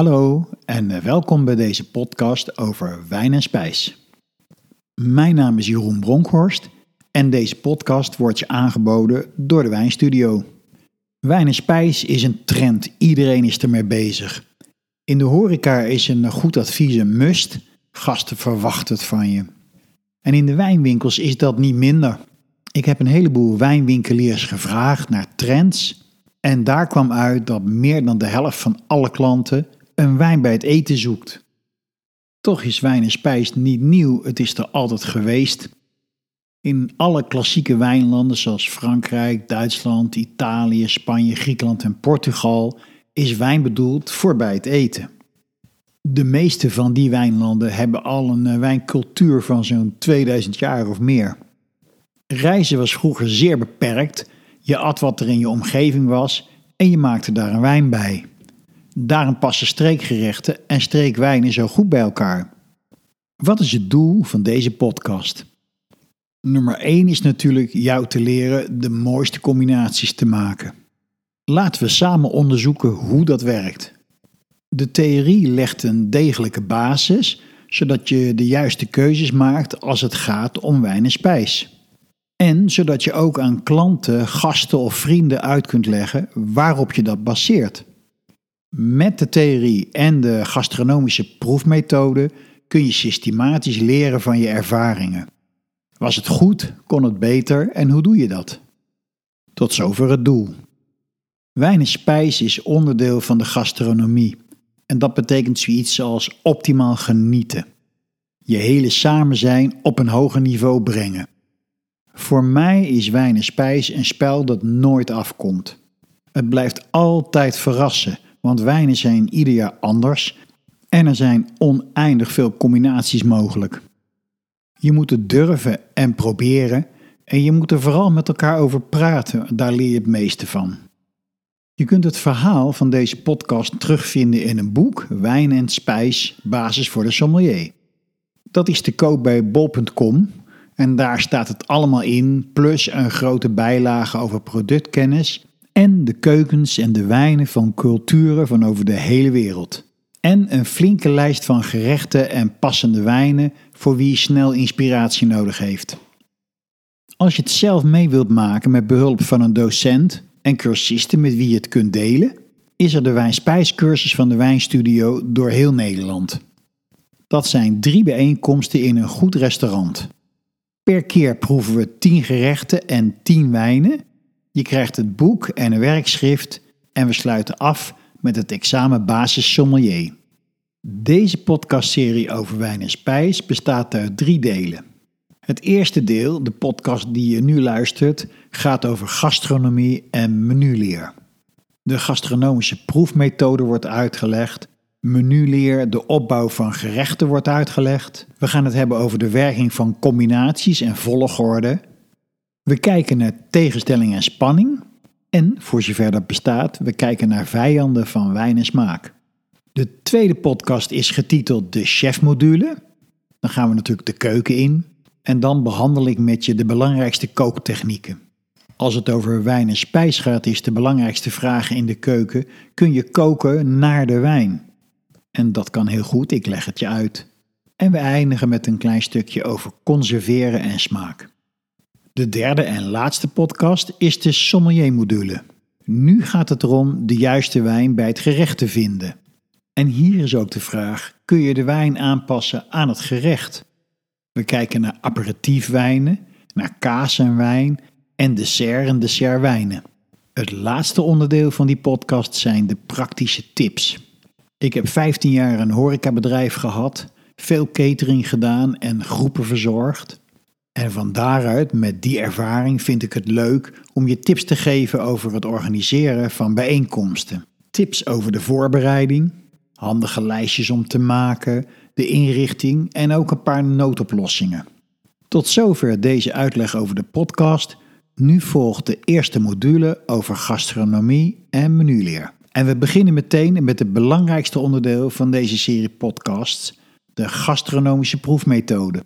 Hallo en eh, welkom bij deze podcast over wijn en spijs. Mijn naam is Jeroen Bronkhorst en deze podcast wordt je aangeboden door de Wijnstudio. Wijn en spijs is een trend, iedereen is ermee bezig. In de horeca is een goed advies een must, gasten verwachten het van je. En in de wijnwinkels is dat niet minder. Ik heb een heleboel wijnwinkeliers gevraagd naar trends en daar kwam uit dat meer dan de helft van alle klanten een wijn bij het eten zoekt. Toch is wijn en spijs niet nieuw, het is er altijd geweest. In alle klassieke wijnlanden zoals Frankrijk, Duitsland, Italië, Spanje, Griekenland en Portugal is wijn bedoeld voor bij het eten. De meeste van die wijnlanden hebben al een eh, wijncultuur van zo'n 2000 jaar of meer. Reizen was vroeger zeer beperkt. Je at wat er in je omgeving was en je maakte daar een wijn bij. Daarom passen streekgerechten en streekwijnen zo goed bij elkaar. Wat is het doel van deze podcast? Nummer 1 is natuurlijk jou te leren de mooiste combinaties te maken. Laten we samen onderzoeken hoe dat werkt. De theorie legt een degelijke basis, zodat je de juiste keuzes maakt als het gaat om wijn en spijs. En zodat je ook aan klanten, gasten of vrienden uit kunt leggen waarop je dat baseert. Met de theorie en de gastronomische proefmethode kun je systematisch leren van je ervaringen. Was het goed, kon het beter en hoe doe je dat? Tot zover het doel. Wijn en spijs is onderdeel van de gastronomie en dat betekent zoiets als optimaal genieten. Je hele samen zijn op een hoger niveau brengen. Voor mij is wijn en spijs een spel dat nooit afkomt. Het blijft altijd verrassen want wijnen zijn ieder jaar anders en er zijn oneindig veel combinaties mogelijk. Je moet het durven en proberen en je moet er vooral met elkaar over praten, daar leer je het meeste van. Je kunt het verhaal van deze podcast terugvinden in een boek, Wijn en Spijs, basis voor de sommelier. Dat is te koop bij bol.com en daar staat het allemaal in, plus een grote bijlage over productkennis en de keukens en de wijnen van culturen van over de hele wereld. En een flinke lijst van gerechten en passende wijnen voor wie snel inspiratie nodig heeft. Als je het zelf mee wilt maken met behulp van een docent en cursisten met wie je het kunt delen, is er de wijnspijscursus van de Wijnstudio door heel Nederland. Dat zijn drie bijeenkomsten in een goed restaurant. Per keer proeven we 10 gerechten en 10 wijnen je krijgt het boek en een werkschrift en we sluiten af met het examen basis sommelier. Deze podcastserie over wijn en spijs bestaat uit drie delen. Het eerste deel, de podcast die je nu luistert, gaat over gastronomie en menuleer. De gastronomische proefmethode wordt uitgelegd. Menuleer, de opbouw van gerechten wordt uitgelegd. We gaan het hebben over de werking van combinaties en volgorde. We kijken naar tegenstelling en spanning. En, voor zover dat bestaat, we kijken naar vijanden van wijn en smaak. De tweede podcast is getiteld De Chefmodule. Dan gaan we natuurlijk de keuken in. En dan behandel ik met je de belangrijkste kooktechnieken. Als het over wijn en spijs gaat, is de belangrijkste vraag in de keuken: kun je koken naar de wijn? En dat kan heel goed, ik leg het je uit. En we eindigen met een klein stukje over conserveren en smaak. De derde en laatste podcast is de sommelier-module. Nu gaat het erom de juiste wijn bij het gerecht te vinden. En hier is ook de vraag: kun je de wijn aanpassen aan het gerecht? We kijken naar aperitiefwijnen, naar kaas en wijn en dessert en dessertwijnen. Het laatste onderdeel van die podcast zijn de praktische tips. Ik heb 15 jaar een horecabedrijf gehad, veel catering gedaan en groepen verzorgd. En van daaruit, met die ervaring, vind ik het leuk om je tips te geven over het organiseren van bijeenkomsten. Tips over de voorbereiding, handige lijstjes om te maken, de inrichting en ook een paar noodoplossingen. Tot zover deze uitleg over de podcast. Nu volgt de eerste module over gastronomie en menuleer. En we beginnen meteen met het belangrijkste onderdeel van deze serie podcasts, de gastronomische proefmethode.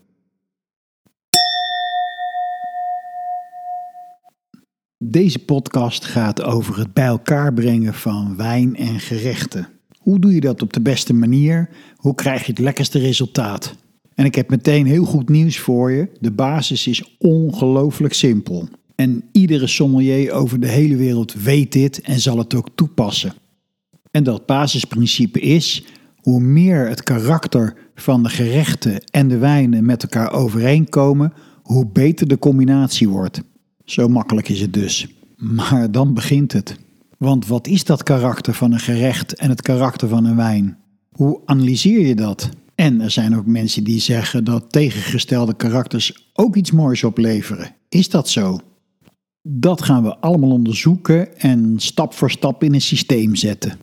Deze podcast gaat over het bij elkaar brengen van wijn en gerechten. Hoe doe je dat op de beste manier? Hoe krijg je het lekkerste resultaat? En ik heb meteen heel goed nieuws voor je. De basis is ongelooflijk simpel. En iedere sommelier over de hele wereld weet dit en zal het ook toepassen. En dat basisprincipe is: hoe meer het karakter van de gerechten en de wijnen met elkaar overeenkomen, hoe beter de combinatie wordt. Zo makkelijk is het dus. Maar dan begint het. Want wat is dat karakter van een gerecht en het karakter van een wijn? Hoe analyseer je dat? En er zijn ook mensen die zeggen dat tegengestelde karakters ook iets moois opleveren. Is dat zo? Dat gaan we allemaal onderzoeken en stap voor stap in een systeem zetten.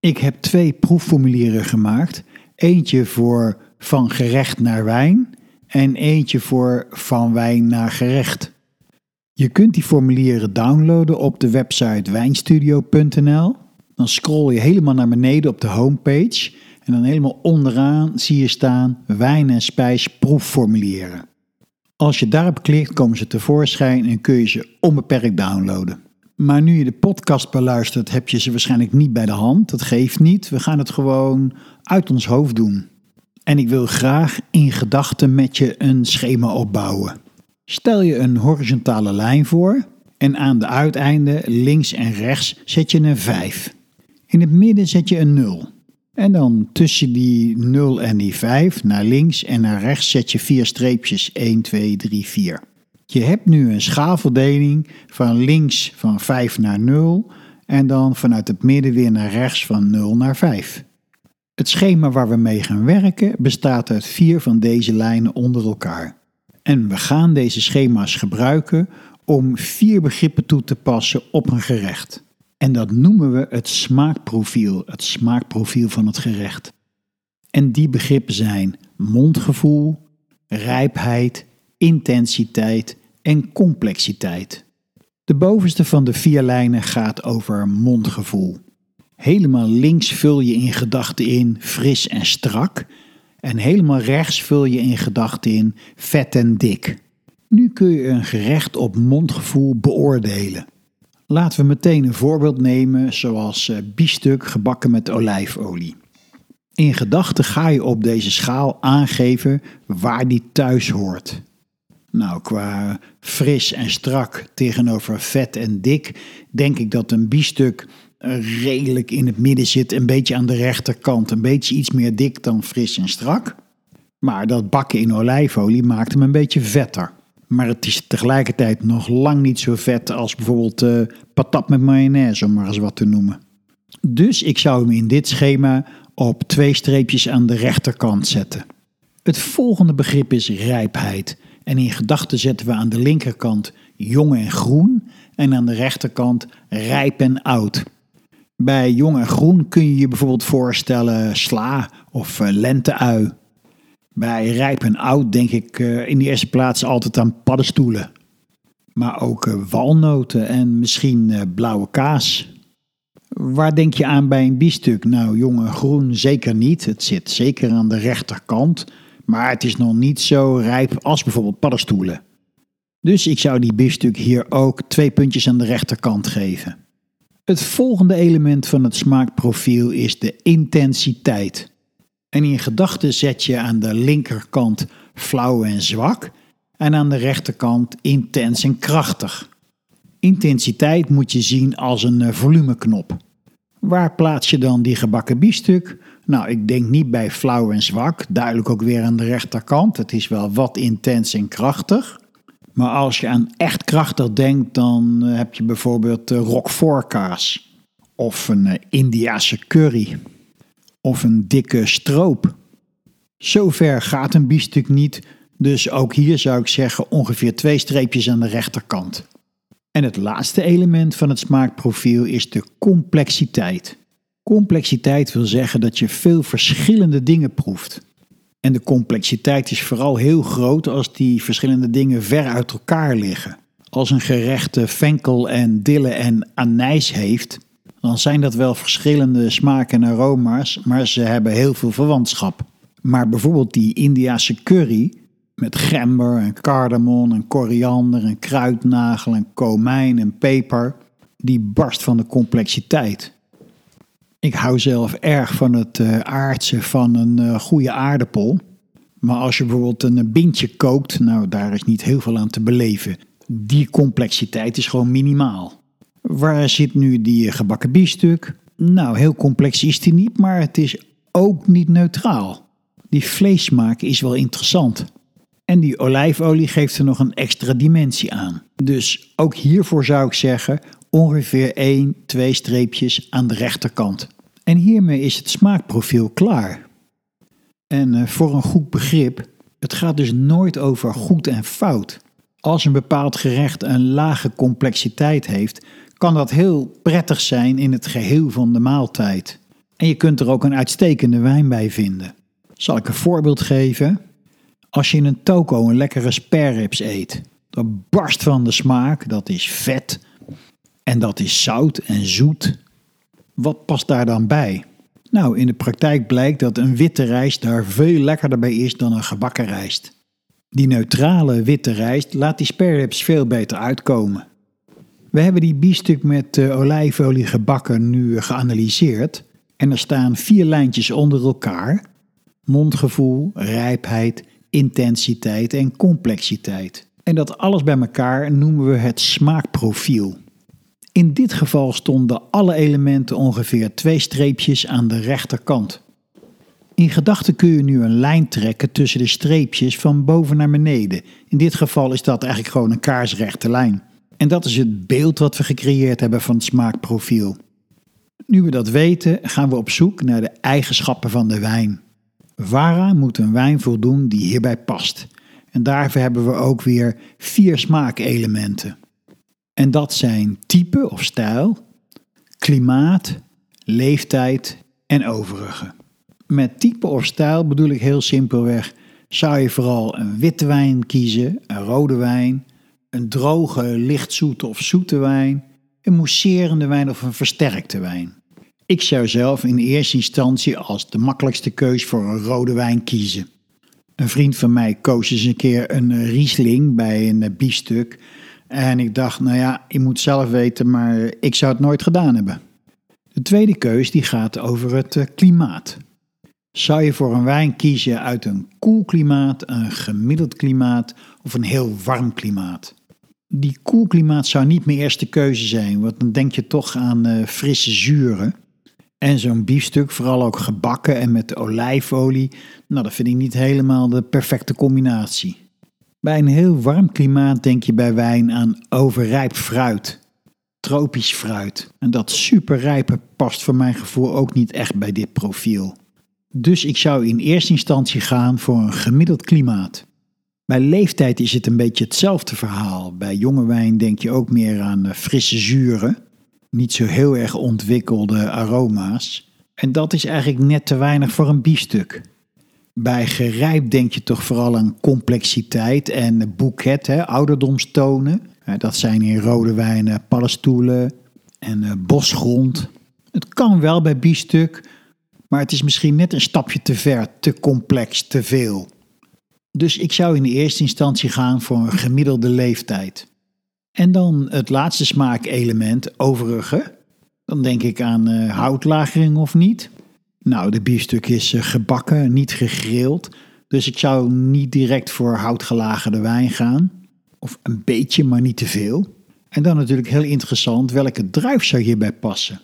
Ik heb twee proefformulieren gemaakt. Eentje voor van gerecht naar wijn en eentje voor van wijn naar gerecht. Je kunt die formulieren downloaden op de website wijnstudio.nl. Dan scroll je helemaal naar beneden op de homepage en dan helemaal onderaan zie je staan wijn- en spijs proefformulieren. Als je daarop klikt komen ze tevoorschijn en kun je ze onbeperkt downloaden. Maar nu je de podcast beluistert heb je ze waarschijnlijk niet bij de hand. Dat geeft niet, we gaan het gewoon uit ons hoofd doen. En ik wil graag in gedachten met je een schema opbouwen. Stel je een horizontale lijn voor en aan de uiteinden links en rechts zet je een 5. In het midden zet je een 0. En dan tussen die 0 en die 5 naar links en naar rechts zet je vier streepjes 1, 2, 3, 4. Je hebt nu een schaalverdeling van links van 5 naar 0 en dan vanuit het midden weer naar rechts van 0 naar 5. Het schema waar we mee gaan werken bestaat uit vier van deze lijnen onder elkaar. En we gaan deze schema's gebruiken om vier begrippen toe te passen op een gerecht. En dat noemen we het smaakprofiel, het smaakprofiel van het gerecht. En die begrippen zijn mondgevoel, rijpheid, intensiteit en complexiteit. De bovenste van de vier lijnen gaat over mondgevoel. Helemaal links vul je in gedachten in fris en strak. En helemaal rechts vul je in gedachten in vet en dik. Nu kun je een gerecht op mondgevoel beoordelen. Laten we meteen een voorbeeld nemen, zoals eh, biefstuk gebakken met olijfolie. In gedachten ga je op deze schaal aangeven waar die thuis hoort. Nou, qua fris en strak tegenover vet en dik, denk ik dat een biefstuk redelijk in het midden zit, een beetje aan de rechterkant, een beetje iets meer dik dan fris en strak. Maar dat bakken in olijfolie maakt hem een beetje vetter. Maar het is tegelijkertijd nog lang niet zo vet als bijvoorbeeld uh, patat met mayonaise, om maar eens wat te noemen. Dus ik zou hem in dit schema op twee streepjes aan de rechterkant zetten. Het volgende begrip is rijpheid. En in gedachten zetten we aan de linkerkant jong en groen en aan de rechterkant rijp en oud. Bij jong en groen kun je je bijvoorbeeld voorstellen sla of uh, lenteui. Bij rijp en oud denk ik uh, in de eerste plaats altijd aan paddenstoelen. Maar ook uh, walnoten en misschien blauwe kaas. Waar denk je aan bij een biefstuk? Nou, jong en groen zeker niet. Het zit zeker aan de rechterkant. Maar het is nog niet zo rijp als bijvoorbeeld paddenstoelen. Dus ik zou die biefstuk hier ook twee puntjes aan de rechterkant geven. Het volgende element van het smaakprofiel is de intensiteit. En in gedachten zet je aan de linkerkant flauw en zwak en aan de rechterkant intens en krachtig. Intensiteit moet je zien als een eh, volumeknop. Waar plaats je dan die gebakken biefstuk? Nou, ik denk niet bij flauw en zwak, duidelijk ook weer aan de rechterkant. Het is wel wat intens en krachtig. Maar als je aan echt krachtig denkt, dan eh, heb je bijvoorbeeld uh, roquefort kaas. Of een uh, Indiase curry. Of een dikke stroop. Zover gaat een biefstuk niet, dus ook hier zou ik zeggen ongeveer twee streepjes aan de rechterkant. En het laatste element van het smaakprofiel is de complexiteit. Complexiteit wil zeggen dat je veel verschillende dingen proeft. En de complexiteit is vooral heel groot als die verschillende dingen ver uit elkaar liggen. Als een gerecht venkel en dille en anijs heeft, dan zijn dat wel verschillende smaken en aroma's, maar ze hebben heel veel verwantschap. Maar bijvoorbeeld die Indiase curry met gember en cardamom en koriander en kruidnagel en komijn en peper, die barst van de complexiteit. Ik hou zelf erg van het uh, aardse van een uh, goede aardappel. Maar als je bijvoorbeeld een bintje kookt, nou daar is niet heel veel aan te beleven. Die complexiteit is gewoon minimaal. Waar zit nu die gebakken biefstuk? Nou, heel complex is die niet, maar het is ook niet neutraal. Die vleessmaak is wel interessant. En die olijfolie geeft er nog een extra dimensie aan. Dus ook hiervoor zou ik zeggen ongeveer 1, 2 streepjes aan de rechterkant. En hiermee is het smaakprofiel klaar. En uh, voor een goed begrip, het gaat dus nooit over goed en fout. Als een bepaald gerecht een lage complexiteit heeft, kan dat heel prettig zijn in het geheel van de maaltijd. En je kunt er ook een uitstekende wijn bij vinden. Zal ik een voorbeeld geven? Als je in een toko een lekkere spareribs eet, dat barst van de smaak, dat is vet en dat is zout en zoet. Wat past daar dan bij? Nou, in de praktijk blijkt dat een witte rijst daar veel lekkerder bij is dan een gebakken rijst. Die neutrale witte rijst laat die spareribs veel beter uitkomen. We hebben die biefstuk met uh, olijfolie gebakken nu geanalyseerd en er staan vier lijntjes onder elkaar: mondgevoel, rijpheid, intensiteit en complexiteit. En dat alles bij elkaar noemen we het smaakprofiel. In dit geval stonden alle elementen ongeveer twee streepjes aan de rechterkant. In gedachten kun je nu een lijn trekken tussen de streepjes van boven naar beneden. In dit geval is dat eigenlijk gewoon een kaarsrechte lijn. En dat is het beeld wat we gecreëerd hebben van het smaakprofiel. Nu we dat weten, gaan we op zoek naar de eigenschappen van de wijn. Waaraan moet een wijn voldoen die hierbij past? En daarvoor hebben we ook weer vier smaakelementen. En dat zijn type of stijl, klimaat, leeftijd en overige. Met type of stijl bedoel ik heel simpelweg: zou je vooral een witte wijn kiezen, een rode wijn, een droge, lichtzoete of zoete wijn, een mousserende wijn of een versterkte wijn. Ik zou zelf in eerste instantie als de makkelijkste keus voor een rode wijn kiezen. Een vriend van mij koos eens een keer een Riesling bij een biefstuk. En ik dacht, nou ja, je moet zelf weten, maar ik zou het nooit gedaan hebben. De tweede keus die gaat over het eh, klimaat. Zou je voor een wijn kiezen uit een koel klimaat, een gemiddeld klimaat of een heel warm klimaat? Die koel klimaat zou niet mijn eerste keuze zijn, want dan denk je toch aan uh, frisse zuren. En zo'n biefstuk, vooral ook gebakken en met olijfolie, nou dat vind ik niet helemaal de perfecte combinatie. Bij een heel warm klimaat denk je bij wijn aan overrijp fruit, tropisch fruit. En dat superrijpe past voor mijn gevoel ook niet echt bij dit profiel. Dus ik zou in eerste instantie gaan voor een gemiddeld klimaat. Bij leeftijd is het een beetje hetzelfde verhaal. Bij jonge wijn denk je ook meer aan frisse zuren, niet zo heel erg ontwikkelde aroma's. En dat is eigenlijk net te weinig voor een biefstuk. Bij gerijpt denk je toch vooral aan complexiteit en boeket, hè, ouderdomstonen. Dat zijn in rode wijnen paddenstoelen en eh, bosgrond. Het kan wel bij biefstuk, maar het is misschien net een stapje te ver, te complex, te veel. Dus ik zou in de eerste instantie gaan voor een gemiddelde leeftijd. En dan het laatste smaakelement, overige. Dan denk ik aan uh, houtlagering of niet. Nou, de biefstuk is uh, gebakken, niet gegrild. Dus ik zou niet direct voor houtgelagerde wijn gaan. Of een beetje, maar niet te veel. En dan natuurlijk heel interessant, welke druif zou hierbij passen?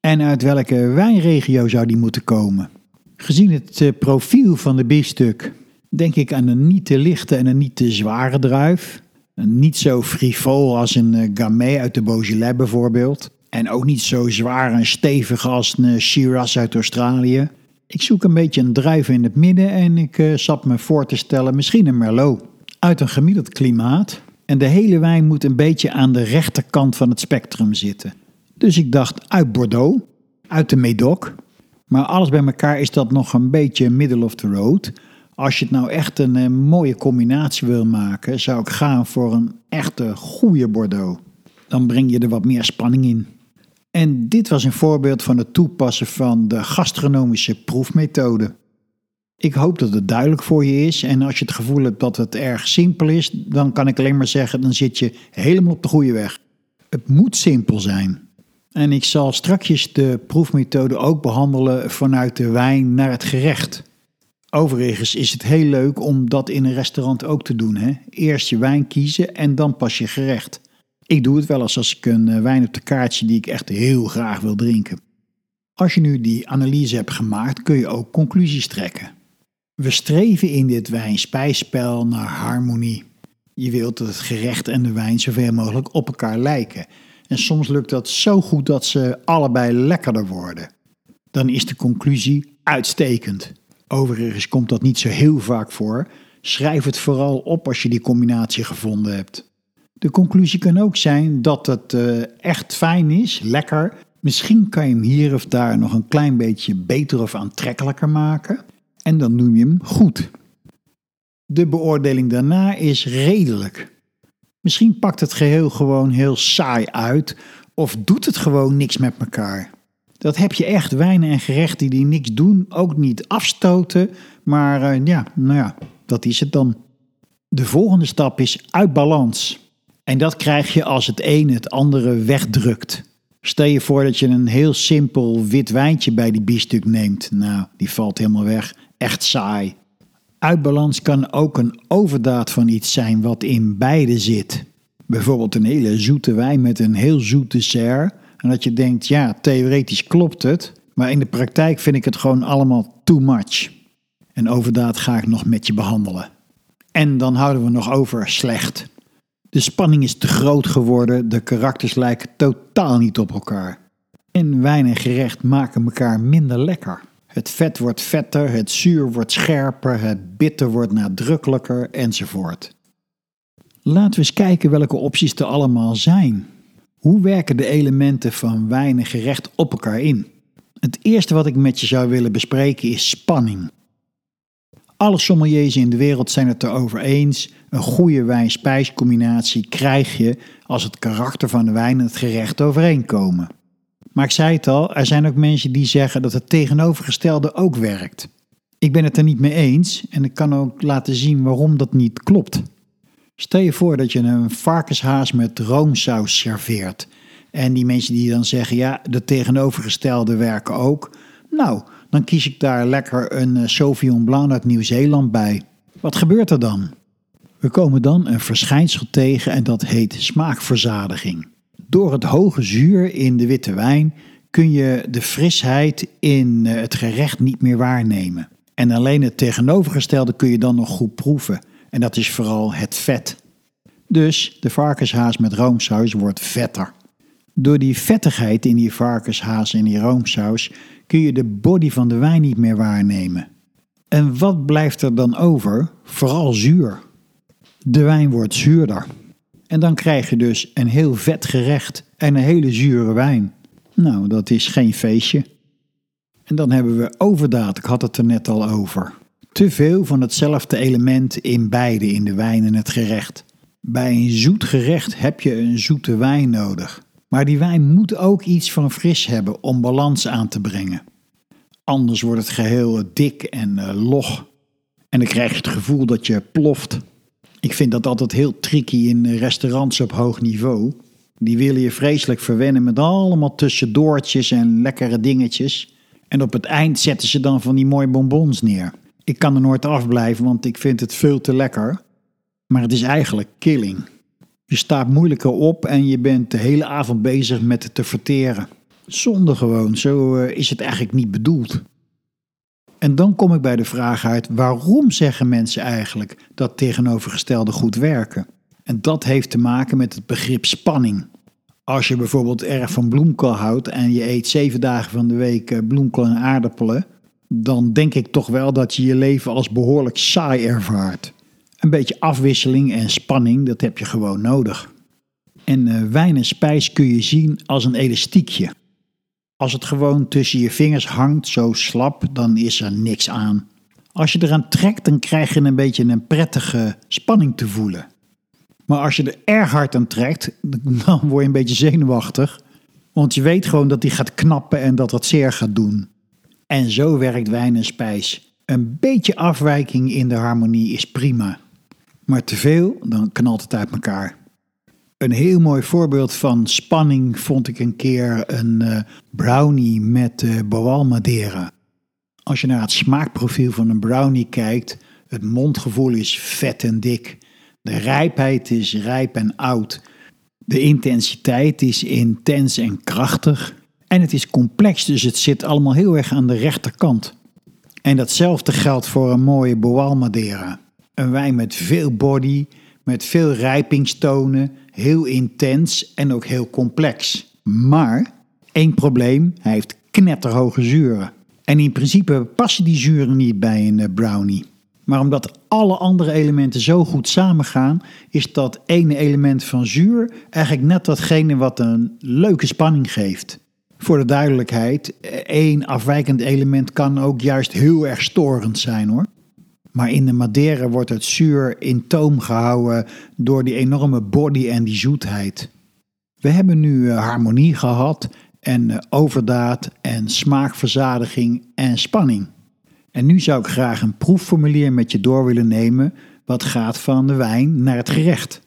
En uit welke wijnregio zou die moeten komen? Gezien het uh, profiel van de biefstuk denk ik aan een niet te lichte en een niet te zware druif. Niet zo frivol als een uh, Gamay uit de Beaujolais bijvoorbeeld. En ook niet zo zwaar en stevig als een uh, Shiraz uit Australië. Ik zoek een beetje een druif in het midden en ik zat me voor te stellen misschien een Merlot. Uit een gemiddeld klimaat. En de hele wijn moet een beetje aan de rechterkant van het spectrum zitten. Dus ik dacht uit Bordeaux, uit de Médoc. Maar alles bij elkaar is dat nog een beetje middle of the road. Als je het nou echt een, een, eh, mooie combinatie wil maken, zou ik gaan voor een echte goede Bordeaux. Dan breng je er wat meer spanning in. En dit was een voorbeeld van het toepassen van de gastronomische proefmethode. Ik hoop dat het duidelijk voor je is en als je het gevoel hebt dat het erg simpel is, dan kan ik alleen maar zeggen, dan zit je helemaal op de goede weg. Het moet simpel zijn. En ik zal strakjes de proefmethode ook behandelen vanuit de wijn naar het gerecht. Overigens is het heel leuk om dat in een restaurant ook te doen. Hè? Eerst je wijn kiezen en dan pas je gerecht. Ik doe het wel eens als ik een eh, wijn op de kaartje die ik echt heel graag wil drinken. Als je nu die analyse hebt gemaakt, kun je ook conclusies trekken. We streven in dit wijn-spijsspel naar harmonie. Je wilt dat het gerecht en de wijn zoveel mogelijk op elkaar lijken. En soms lukt dat zo goed dat ze allebei lekkerder worden. Dan is de conclusie uitstekend. Overigens komt dat niet zo heel vaak voor. Schrijf het vooral op als je die combinatie gevonden hebt. De conclusie kan ook zijn dat het uh, echt fijn is, lekker. Misschien kan je hem hier of daar nog een klein beetje beter of aantrekkelijker maken. En dan noem je hem goed. De beoordeling daarna is redelijk. Misschien pakt het geheel gewoon heel saai uit of doet het gewoon niks met elkaar. Dat heb je echt wijnen en gerechten die niks doen, ook niet afstoten, maar uh, ja, nou ja, dat is het dan. De volgende stap is uit balans. En dat krijg je als het een het andere wegdrukt. Stel je voor dat je een heel simpel wit wijntje bij die biefstuk neemt. Nou, die valt helemaal weg. Echt saai. Uitbalans kan ook een overdaad van iets zijn wat in beide zit. Bijvoorbeeld een hele zoete wijn met een heel zoet dessert. En dat je denkt, ja, theoretisch klopt het, maar in de praktijk vind ik het gewoon allemaal too much. En overdaad ga ik nog met je behandelen. En dan houden we nog over slecht. De spanning is te groot geworden, de karakters lijken totaal niet op elkaar. En wijn en gerecht maken elkaar minder lekker. Het vet wordt vetter, het zuur wordt scherper, het bitter wordt nadrukkelijker enzovoort. Laten we eens kijken welke opties er allemaal zijn. Hoe werken de elementen van wijn en gerecht op elkaar in? Het eerste wat ik met je zou willen bespreken is spanning. Alle sommeliers in de wereld zijn het erover eens. Een goede wijn-spijscombinatie krijg je als het karakter van de wijn en het gerecht overeenkomen. Maar ik zei het al, er zijn ook mensen die zeggen dat het tegenovergestelde ook werkt. Ik ben het er niet mee eens en ik kan ook laten zien waarom dat niet klopt. Stel je voor dat je een varkenshaas met roomsaus serveert. En die mensen die dan zeggen, ja, de tegenovergestelde werken ook. Nou, dan kies ik daar lekker een eh, Sauvignon Blanc uit Nieuw-Zeeland bij. Wat gebeurt er dan? We komen dan een verschijnsel tegen en dat heet smaakverzadiging. Door het hoge zuur in de witte wijn kun je de frisheid in eh, het gerecht niet meer waarnemen. En alleen het tegenovergestelde kun je dan nog goed proeven. En dat is vooral het vet. Dus de varkenshaas met roomsaus wordt vetter. Door die vettigheid in die varkenshaas en die roomsaus kun je de body van de wijn niet meer waarnemen. En wat blijft er dan over? Vooral zuur. De wijn wordt zuurder. En dan krijg je dus een heel vet gerecht en een hele zure wijn. Nou, dat is geen feestje. En dan hebben we overdaad, ik had het er net al over. Te veel van hetzelfde element in beide, in de wijn en het gerecht. Bij een zoet gerecht heb je een zoete wijn nodig. Maar die wijn moet ook iets van fris hebben om balans aan te brengen. Anders wordt het geheel dik en uh, log. En dan krijg je het gevoel dat je ploft. Ik vind dat altijd heel tricky in restaurants op hoog niveau. Die willen je vreselijk verwennen met allemaal tussendoortjes en lekkere dingetjes. En op het eind zetten ze dan van die mooie bonbons neer. Ik kan er nooit afblijven, want ik vind het veel te lekker. Maar het is eigenlijk killing. Je staat moeilijker op en je bent de hele avond bezig met het te verteren. Zonde gewoon, zo eh, is het eigenlijk niet bedoeld. En dan kom ik bij de vraag uit: waarom zeggen mensen eigenlijk dat tegenovergestelde goed werken? En dat heeft te maken met het begrip spanning. Als je bijvoorbeeld erg van bloemkool houdt en je eet zeven dagen van de week eh, bloemkool en aardappelen, dan denk ik toch wel dat je je leven als behoorlijk saai ervaart. Een beetje afwisseling en spanning, dat heb je gewoon nodig. En uh, wijn en spijs kun je zien als een elastiekje. Als het gewoon tussen je vingers hangt, zo slap, dan is er niks aan. Als je eraan trekt, dan krijg je een beetje een prettige spanning te voelen. Maar als je er erg hard aan trekt, dan word je een beetje zenuwachtig. Want je weet gewoon dat die gaat knappen en dat dat zeer gaat doen. En zo werkt wijn en spijs. Een beetje afwijking in de harmonie is prima. Maar te veel, dan knalt het uit elkaar. Een heel mooi voorbeeld van spanning vond ik een keer een uh, brownie met uh. Als je naar het smaakprofiel van een brownie kijkt, het mondgevoel is vet en dik. De rijpheid is rijp en oud. De intensiteit is intens en krachtig. En het is complex, dus het zit allemaal heel erg aan de rechterkant. En datzelfde geldt voor een mooie Boal Madeira. Een wijn met veel body, met veel rijpingstonen, heel intens en ook heel complex. Maar één probleem, hij heeft knetterhoge zuren. En in principe passen die zuren niet bij een eh, brownie. Maar omdat alle andere elementen zo goed samengaan, is dat ene element van zuur eigenlijk net datgene wat een leuke spanning geeft. Voor de duidelijkheid, één afwijkend element kan ook juist heel erg storend zijn hoor. Maar in de Madeira wordt het zuur in toom gehouden door die enorme body en die zoetheid. We hebben nu eh, harmonie gehad en eh, overdaad en smaakverzadiging en spanning. En nu zou ik graag een proefformulier met je door willen nemen wat gaat van de wijn naar het gerecht.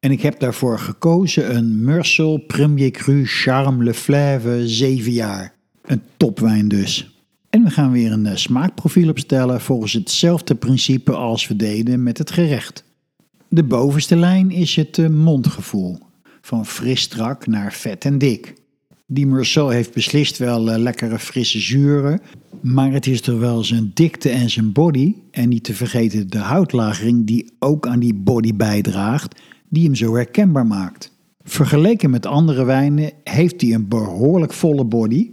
En ik heb daarvoor gekozen een Meursault Premier Cru Charme Le Fleuve 7 jaar. Een topwijn dus. En we gaan weer een eh, smaakprofiel opstellen volgens hetzelfde principe als we deden met het gerecht. De bovenste lijn is het eh, mondgevoel, van fris strak naar vet en dik. Die Meursault heeft beslist wel uh, lekkere frisse zuren, maar het is toch wel zijn dikte en zijn body, en niet te vergeten de houtlagering die ook aan die body bijdraagt, die hem zo herkenbaar maakt. Vergeleken met andere wijnen heeft hij een behoorlijk volle body,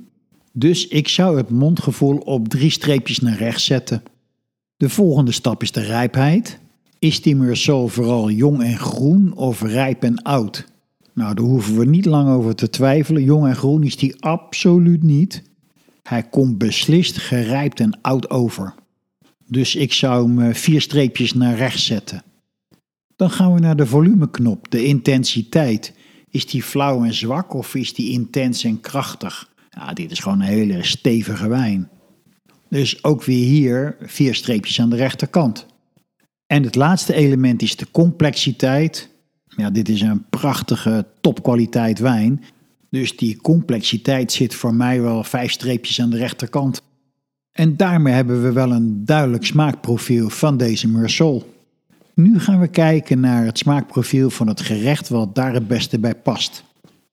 dus ik zou het mondgevoel op drie streepjes naar rechts zetten. De volgende stap is de rijpheid. Is die Meursault vooral jong en groen of rijp en oud? Nou, daar hoeven we niet lang over te twijfelen. Jong en groen is die absoluut niet. Hij komt beslist gerijpt en oud over. Dus ik zou hem eh, vier streepjes naar rechts zetten. Dan gaan we naar de volumeknop, de intensiteit. Is die flauw en zwak of is die intens en krachtig? Ja, dit is gewoon een hele stevige wijn. Dus ook weer hier vier streepjes aan de rechterkant. En het laatste element is de complexiteit. Ja, dit is een prachtige topkwaliteit wijn. Dus die complexiteit zit voor mij wel vijf streepjes aan de rechterkant. En daarmee hebben we wel een duidelijk smaakprofiel van deze Meursault. Nu gaan we kijken naar het smaakprofiel van het gerecht wat daar het beste bij past.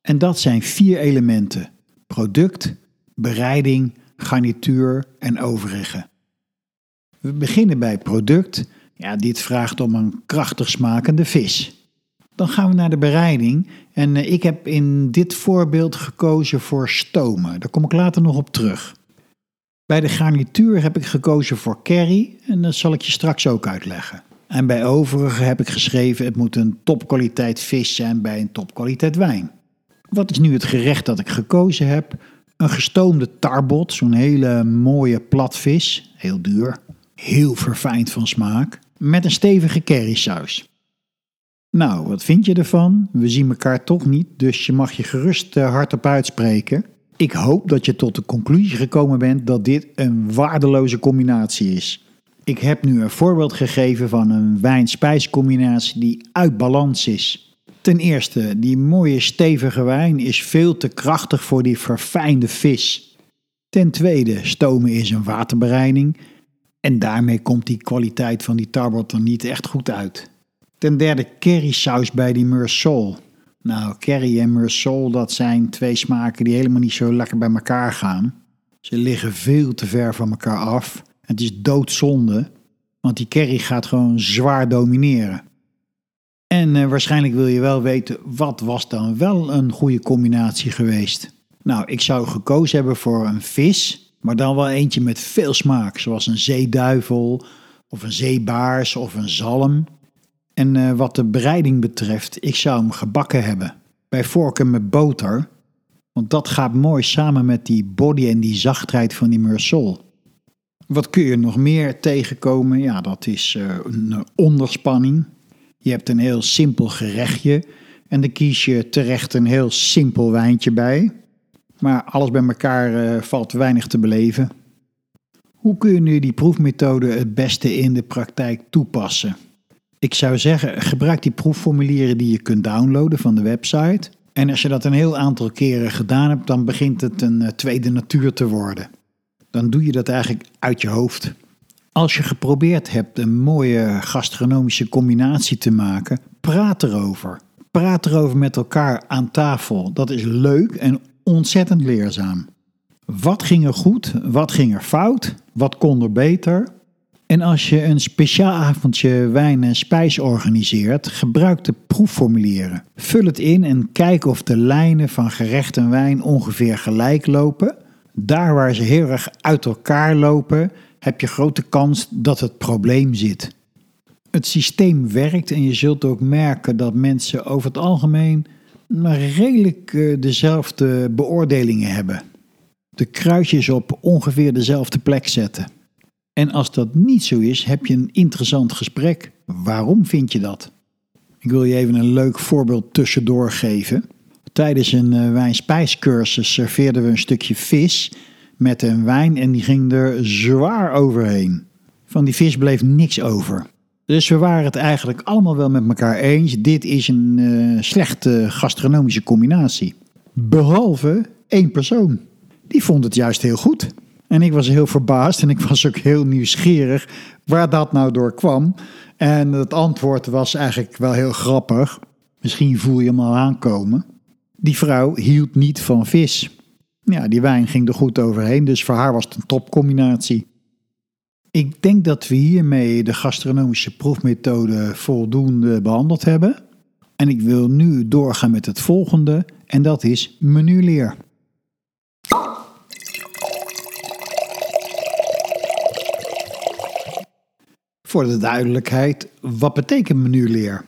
En dat zijn vier elementen: product, bereiding, garnituur en overige. We beginnen bij product. Ja, dit vraagt om een krachtig smakende vis. Dan gaan we naar de bereiding. En eh, ik heb in dit voorbeeld gekozen voor stomen. Daar kom ik later nog op terug. Bij de garnituur heb ik gekozen voor curry en dat zal ik je straks ook uitleggen. En bij overige heb ik geschreven: het moet een topkwaliteit vis zijn bij een topkwaliteit wijn. Wat is nu het gerecht dat ik gekozen heb? Een gestoomde tarbot, zo'n hele mooie platvis, heel duur, heel verfijnd van smaak, met een stevige currysaus. Nou, wat vind je ervan? We zien elkaar toch niet, dus je mag je gerust uh, hardop uitspreken. Ik hoop dat je tot de conclusie gekomen bent dat dit een waardeloze combinatie is. Ik heb nu een voorbeeld gegeven van een wijn-spijscombinatie die uit balans is. Ten eerste, die mooie stevige wijn is veel te krachtig voor die verfijnde vis. Ten tweede, stomen is een waterbereiding en daarmee komt die kwaliteit van die tarbot er niet echt goed uit. Ten derde, currysaus bij die Meursault. Nou, curry en Meursault, dat zijn twee smaken die helemaal niet zo lekker bij elkaar gaan. Ze liggen veel te ver van elkaar af. Het is doodzonde, want die curry gaat gewoon zwaar domineren. En eh, waarschijnlijk wil je wel weten, wat was dan wel een goede combinatie geweest? Nou, ik zou gekozen hebben voor een vis, maar dan wel eentje met veel smaak, zoals een zeeduivel of een zeebaars of een zalm. En uh, wat de bereiding betreft, ik zou hem gebakken hebben. Bij voorkeur met boter, want dat gaat mooi samen met die body en die zachtheid van die Meursault. Wat kun je nog meer tegenkomen? Ja, dat is uh, een onderspanning. Je hebt een heel simpel gerechtje en dan kies je terecht een heel simpel wijntje bij. Maar alles bij elkaar uh, valt weinig te beleven. Hoe kun je nu die proefmethode het beste in de praktijk toepassen? Ik zou zeggen, gebruik die proefformulieren die je kunt downloaden van de website. En als je dat een heel aantal keren gedaan hebt, dan begint het een eh, tweede natuur te worden. Dan doe je dat eigenlijk uit je hoofd. Als je geprobeerd hebt een mooie gastronomische combinatie te maken, praat erover. Praat erover met elkaar aan tafel. Dat is leuk en ontzettend leerzaam. Wat ging er goed? Wat ging er fout? Wat kon er beter? En als je een speciaal avondje wijn en spijs organiseert, gebruik de proefformulieren. Vul het in en kijk of de lijnen van gerecht en wijn ongeveer gelijk lopen. Daar waar ze heel erg uit elkaar lopen, heb je grote kans dat het probleem zit. Het systeem werkt en je zult ook merken dat mensen over het algemeen maar redelijk eh, dezelfde beoordelingen hebben. De kruisjes op ongeveer dezelfde plek zetten. En als dat niet zo is, heb je een interessant gesprek. Waarom vind je dat? Ik wil je even een leuk voorbeeld tussendoor geven. Tijdens een wijnspijscursus serveerden we een stukje vis met een wijn en die ging er zwaar overheen. Van die vis bleef niks over. Dus we waren het eigenlijk allemaal wel met elkaar eens. Dit is een uh, slechte gastronomische combinatie. Behalve één persoon. Die vond het juist heel goed. En ik was heel verbaasd en ik was ook heel nieuwsgierig waar dat nou door kwam. En het antwoord was eigenlijk wel heel grappig. Misschien voel je hem al aankomen. Die vrouw hield niet van vis. Ja, die wijn ging er goed overheen, dus voor haar was het een topcombinatie. Ik denk dat we hiermee de gastronomische proefmethode voldoende behandeld hebben. En ik wil nu doorgaan met het volgende, en dat is menuleer. Voor de duidelijkheid, wat betekent menuleer?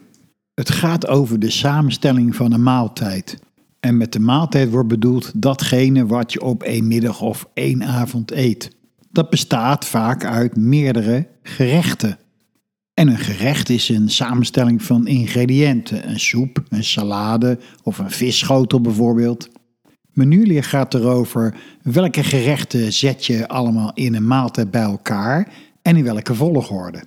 Het gaat over de samenstelling van een maaltijd. En met de maaltijd wordt bedoeld datgene wat je op één middag of één avond eet. Dat bestaat vaak uit meerdere gerechten. En een gerecht is een samenstelling van ingrediënten: een soep, een salade of een visschotel bijvoorbeeld. Menuleer gaat erover welke gerechten zet je allemaal in een maaltijd bij elkaar en in welke volgorde.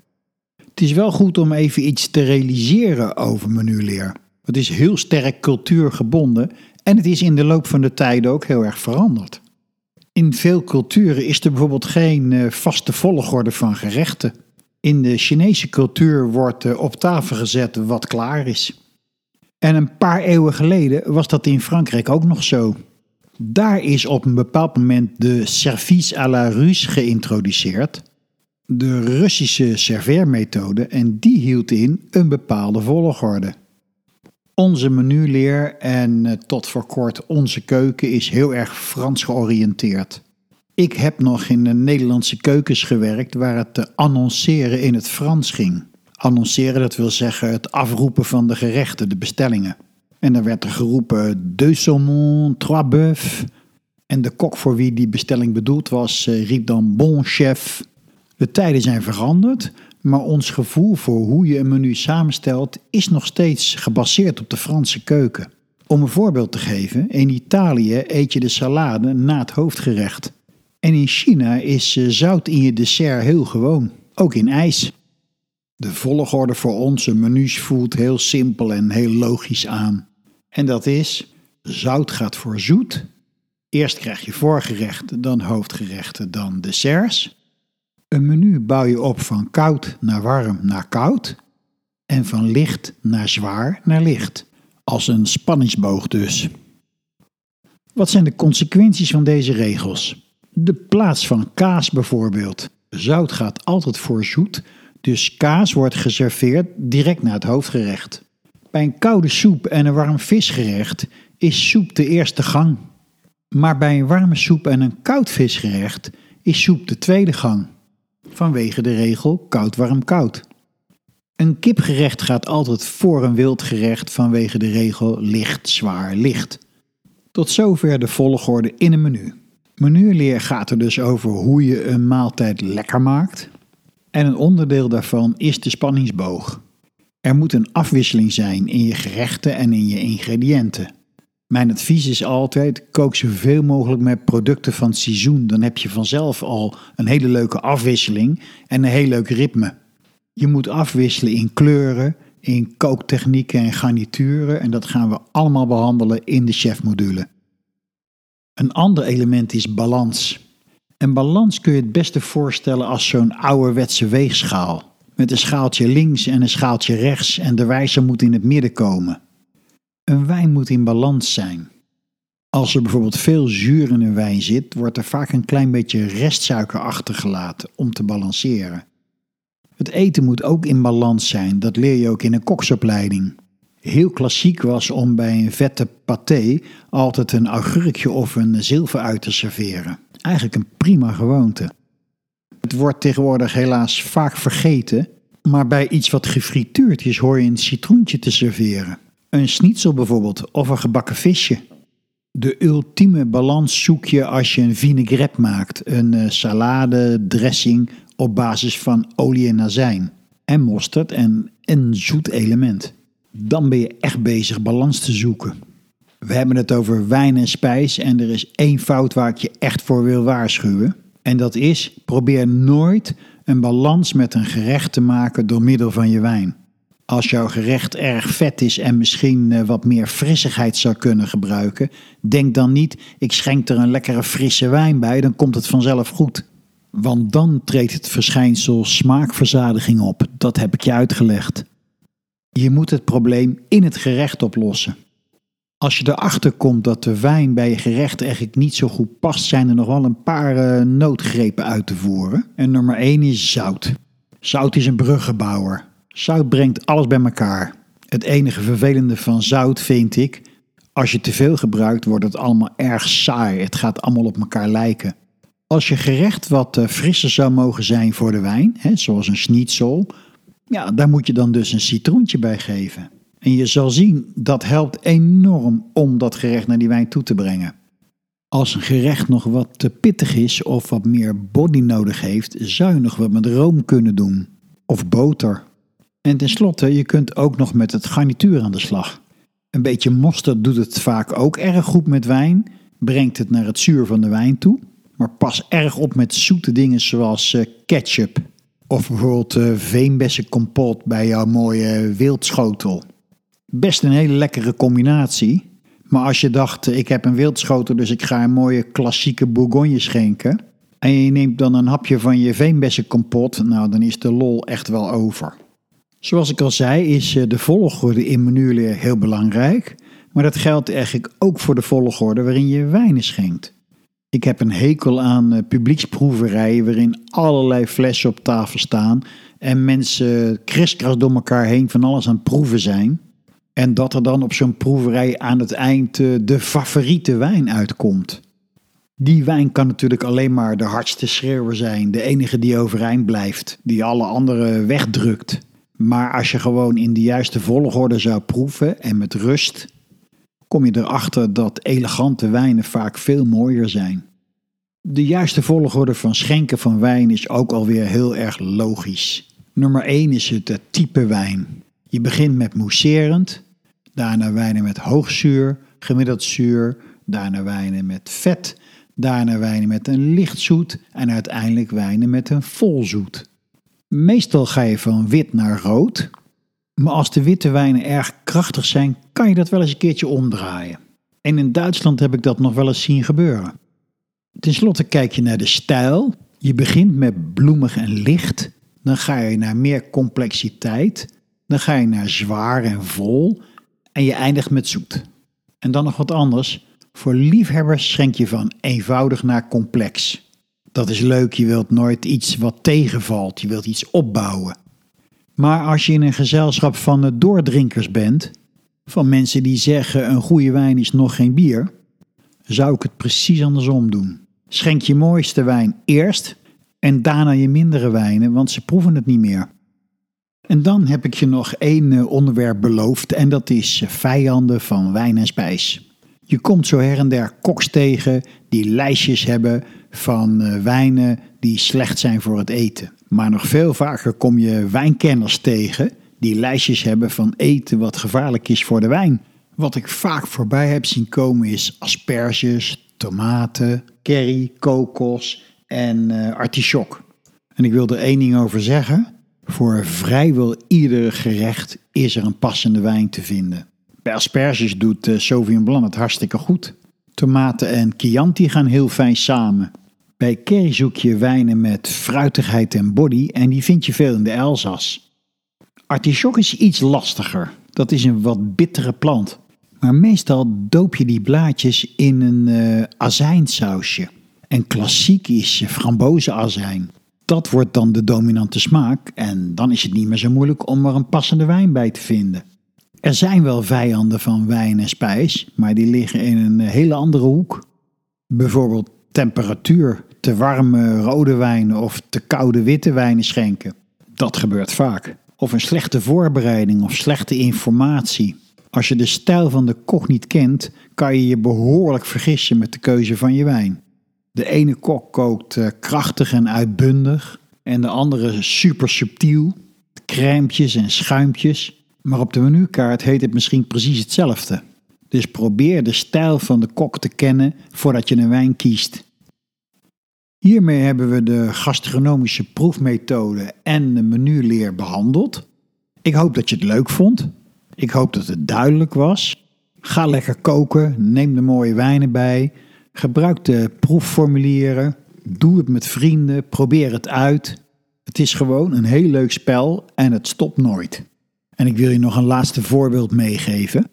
Het is wel goed om even iets te realiseren over menuleer. Het is heel sterk cultuurgebonden en het is in de loop van de tijd ook heel erg veranderd. In veel culturen is er bijvoorbeeld geen eh, vaste volgorde van gerechten. In de Chinese cultuur wordt eh, op tafel gezet wat klaar is. En een paar eeuwen geleden was dat in Frankrijk ook nog zo. Daar is op een bepaald moment de service à la Russe geïntroduceerd de Russische serveermethode en die hield in een bepaalde volgorde. Onze menuleer en eh, tot voor kort onze keuken is heel erg Frans georiënteerd. Ik heb nog in de Nederlandse keukens gewerkt waar het te annonceren in het Frans ging. Annonceren, dat wil zeggen het afroepen van de gerechten, de bestellingen. En dan werd er geroepen deux saumon, trois bœufs. En de kok voor wie die bestelling bedoeld was, eh, riep dan bon chef. De tijden zijn veranderd, maar ons gevoel voor hoe je een menu samenstelt is nog steeds gebaseerd op de Franse keuken. Om een voorbeeld te geven, in Italië eet je de salade na het hoofdgerecht. En in China is eh, zout in je dessert heel gewoon, ook in ijs. De volgorde voor onze menus voelt heel simpel en heel logisch aan. En dat is: zout gaat voor zoet. Eerst krijg je voorgerechten, dan hoofdgerechten, dan desserts. Een menu bouw je op van koud naar warm naar koud en van licht naar zwaar naar licht. Als een spanningsboog dus. Wat zijn de consequenties van deze regels? De plaats van kaas bijvoorbeeld. Zout gaat altijd voor zoet, dus kaas wordt geserveerd direct na het hoofdgerecht. Bij een koude soep en een warm visgerecht is soep de eerste gang. Maar bij een warme soep en een koud visgerecht is soep de tweede gang vanwege de regel koud warm koud. Een kipgerecht gaat altijd voor een wildgerecht vanwege de regel licht zwaar licht. Tot zover de volgorde in een menu. Menuleer gaat er dus over hoe je een maaltijd lekker maakt. En een onderdeel daarvan is de spanningsboog. Er moet een afwisseling zijn in je gerechten en in je ingrediënten. Mijn advies is altijd: kook zoveel mogelijk met producten van het seizoen. Dan heb je vanzelf al een hele leuke afwisseling en een heel leuk ritme. Je moet afwisselen in kleuren, in kooktechnieken en garnituren en dat gaan we allemaal behandelen in de chefmodule. Een ander element is balans. En balans kun je het beste voorstellen als zo'n ouderwetse weegschaal. Met een schaaltje links en een schaaltje rechts en de wijzer moet in het midden komen. Een wijn moet in balans zijn. Als er bijvoorbeeld veel zuur in een wijn zit, wordt er vaak een klein beetje restsuiker achtergelaten om te balanceren. Het eten moet ook in balans zijn, dat leer je ook in een koksopleiding. Heel klassiek was om bij een vette paté altijd een augurkje of een zilverui te serveren. Eigenlijk een prima gewoonte. Het wordt tegenwoordig helaas vaak vergeten, maar bij iets wat gefrituurd is hoor je een citroentje te serveren. Een schnitzel bijvoorbeeld, of een gebakken visje. De ultieme balans zoek je als je een vinaigrette maakt, een uh, salade, dressing op basis van olie en azijn en mosterd en een zoet element. Dan ben je echt bezig balans te zoeken. We hebben het over wijn en spijs en er is één fout waar ik je echt voor wil waarschuwen. En dat is, probeer nooit een balans met een gerecht te maken door middel van je wijn. Als jouw gerecht erg vet is en misschien eh, wat meer frissigheid zou kunnen gebruiken, denk dan niet: ik schenk er een lekkere frisse wijn bij, dan komt het vanzelf goed. Want dan treedt het verschijnsel smaakverzadiging op. Dat heb ik je uitgelegd. Je moet het probleem in het gerecht oplossen. Als je erachter komt dat de wijn bij je gerecht eigenlijk niet zo goed past, zijn er nog wel een paar uh, noodgrepen uit te voeren. En nummer 1 is zout. Zout is een bruggenbouwer. Zout brengt alles bij elkaar. Het enige vervelende van zout vind ik, als je te veel gebruikt, wordt het allemaal erg saai. Het gaat allemaal op elkaar lijken. Als je gerecht wat eh, frisser zou mogen zijn voor de wijn, hè, zoals een schnitzel, ja, daar moet je dan dus een citroentje bij geven. En je zal zien, dat helpt enorm om dat gerecht naar die wijn toe te brengen. Als een gerecht nog wat te pittig is of wat meer body nodig heeft, zou je nog wat met room kunnen doen. Of boter. En tenslotte, je kunt ook nog met het garnituur aan de slag. Een beetje mosterd doet het vaak ook erg goed met wijn, brengt het naar het zuur van de wijn toe. Maar pas erg op met zoete dingen zoals uh, ketchup. Of bijvoorbeeld uh, veenbessenkompot bij jouw mooie wildschotel. Best een hele lekkere combinatie. Maar als je dacht, ik heb een wildschotel, dus ik ga een mooie klassieke bourgogne schenken. En je neemt dan een hapje van je veenbessenkompot, nou dan is de lol echt wel over. Zoals ik al zei, is eh, de volgorde in menuleer heel belangrijk. Maar dat geldt eigenlijk ook voor de volgorde waarin je wijnen schenkt. Ik heb een hekel aan uh, publieksproeverijen waarin allerlei flessen op tafel staan en mensen kriskras door elkaar heen van alles aan het proeven zijn. En dat er dan op zo'n proeverij aan het eind uh, de favoriete wijn uitkomt. Die wijn kan natuurlijk alleen maar de hardste schreeuwer zijn, de enige die overeind blijft, die alle anderen wegdrukt. Maar als je gewoon in de juiste volgorde zou proeven en met rust, kom je erachter dat elegante wijnen vaak veel mooier zijn. De juiste volgorde van schenken van wijn is ook alweer heel erg logisch. Nummer 1 is het type wijn. Je begint met mousserend, daarna wijnen met hoogzuur, gemiddeld zuur, daarna wijnen met vet, daarna wijnen met een licht zoet en uiteindelijk wijnen met een volzoet. Meestal ga je van wit naar rood, maar als de witte wijnen erg krachtig zijn, kan je dat wel eens een keertje omdraaien. En in Duitsland heb ik dat nog wel eens zien gebeuren. Ten slotte kijk je naar de stijl. Je begint met bloemig en licht, dan ga je naar meer complexiteit, dan ga je naar zwaar en vol en je eindigt met zoet. En dan nog wat anders. Voor liefhebbers schenk je van eenvoudig naar complex. Dat is leuk, je wilt nooit iets wat tegenvalt, je wilt iets opbouwen. Maar als je in een gezelschap van doordrinkers bent, van mensen die zeggen een goede wijn is nog geen bier, zou ik het precies andersom doen. Schenk je mooiste wijn eerst en daarna je mindere wijnen, want ze proeven het niet meer. En dan heb ik je nog één eh, onderwerp beloofd en dat is eh, vijanden van wijn en spijs. Je komt zo her en der koks tegen die lijstjes hebben van eh, wijnen die slecht zijn voor het eten. Maar nog veel vaker kom je wijnkenners tegen die lijstjes hebben van eten wat gevaarlijk is voor de wijn. Wat ik vaak voorbij heb zien komen is asperges, tomaten, curry, kokos en uh, artichok. En ik wil er één ding over zeggen. Voor vrijwel ieder gerecht is er een passende wijn te vinden. Bij asperges doet uh, Sauvignon Blanc het hartstikke goed. Tomaten en Chianti gaan heel fijn samen. Bij curry zoek je wijnen met fruitigheid en body en die vind je veel in de Elzas. Artichok is iets lastiger. Dat is een wat bittere plant. Maar meestal doop je die blaadjes in een uh, azijnsausje. En klassiek is frambozenazijn. Dat wordt dan de dominante smaak en dan is het niet meer zo moeilijk om er een passende wijn bij te vinden. Er zijn wel vijanden van wijn en spijs, maar die liggen in een hele andere hoek. Bijvoorbeeld temperatuur, te warme rode wijnen of te koude witte wijnen schenken. Dat gebeurt vaak. Of een slechte voorbereiding of slechte informatie. Als je de stijl van de kok niet kent, kan je je behoorlijk vergissen met de keuze van je wijn. De ene kok kookt eh, krachtig en uitbundig en de andere super subtiel, crèmpjes en schuimpjes. Maar op de menukaart heet het misschien precies hetzelfde. Dus probeer de stijl van de kok te kennen voordat je een wijn kiest. Hiermee hebben we de gastronomische proefmethode en de menuleer behandeld. Ik hoop dat je het leuk vond. Ik hoop dat het duidelijk was. Ga lekker koken, neem de mooie wijnen bij, gebruik de proefformulieren, doe het met vrienden, probeer het uit. Het is gewoon een heel leuk spel en het stopt nooit. En ik wil je nog een laatste voorbeeld meegeven.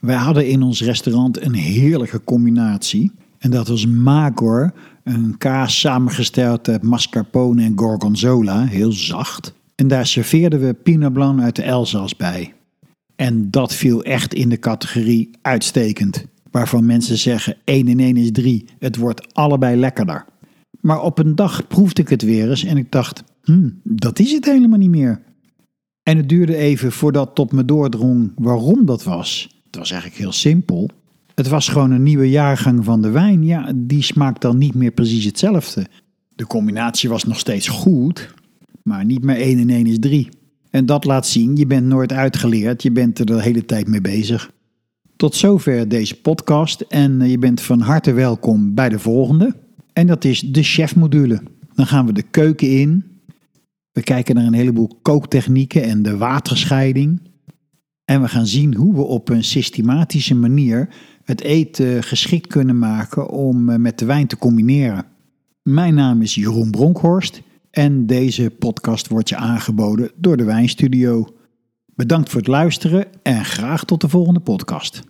Wij hadden in ons restaurant een heerlijke combinatie. En dat was Magor, een kaas samengesteld uit mascarpone en gorgonzola, heel zacht. En daar serveerden we Pinot Blanc uit de Elzas bij. En dat viel echt in de categorie uitstekend, waarvan mensen zeggen 1 in 1 is 3, het wordt allebei lekkerder. Maar op een dag proefde ik het weer eens en ik dacht, hm, dat is het helemaal niet meer. En het duurde even voordat tot me doordrong waarom dat was. Het was eigenlijk heel simpel. Het was gewoon een nieuwe jaargang van de wijn. Ja, die smaakt dan niet meer precies hetzelfde. De combinatie was nog steeds goed, maar niet meer 1 in 1 is 3. En dat laat zien, je bent nooit uitgeleerd, je bent er de hele tijd mee bezig. Tot zover deze podcast en je bent van harte welkom bij de volgende. En dat is de chefmodule. Dan gaan we de keuken in. We kijken naar een heleboel kooktechnieken en de waterscheiding. En we gaan zien hoe we op een systematische manier het eten geschikt kunnen maken om eh, met de wijn te combineren. Mijn naam is Jeroen Bronkhorst en deze podcast wordt je aangeboden door de Wijnstudio. Bedankt voor het luisteren en graag tot de volgende podcast.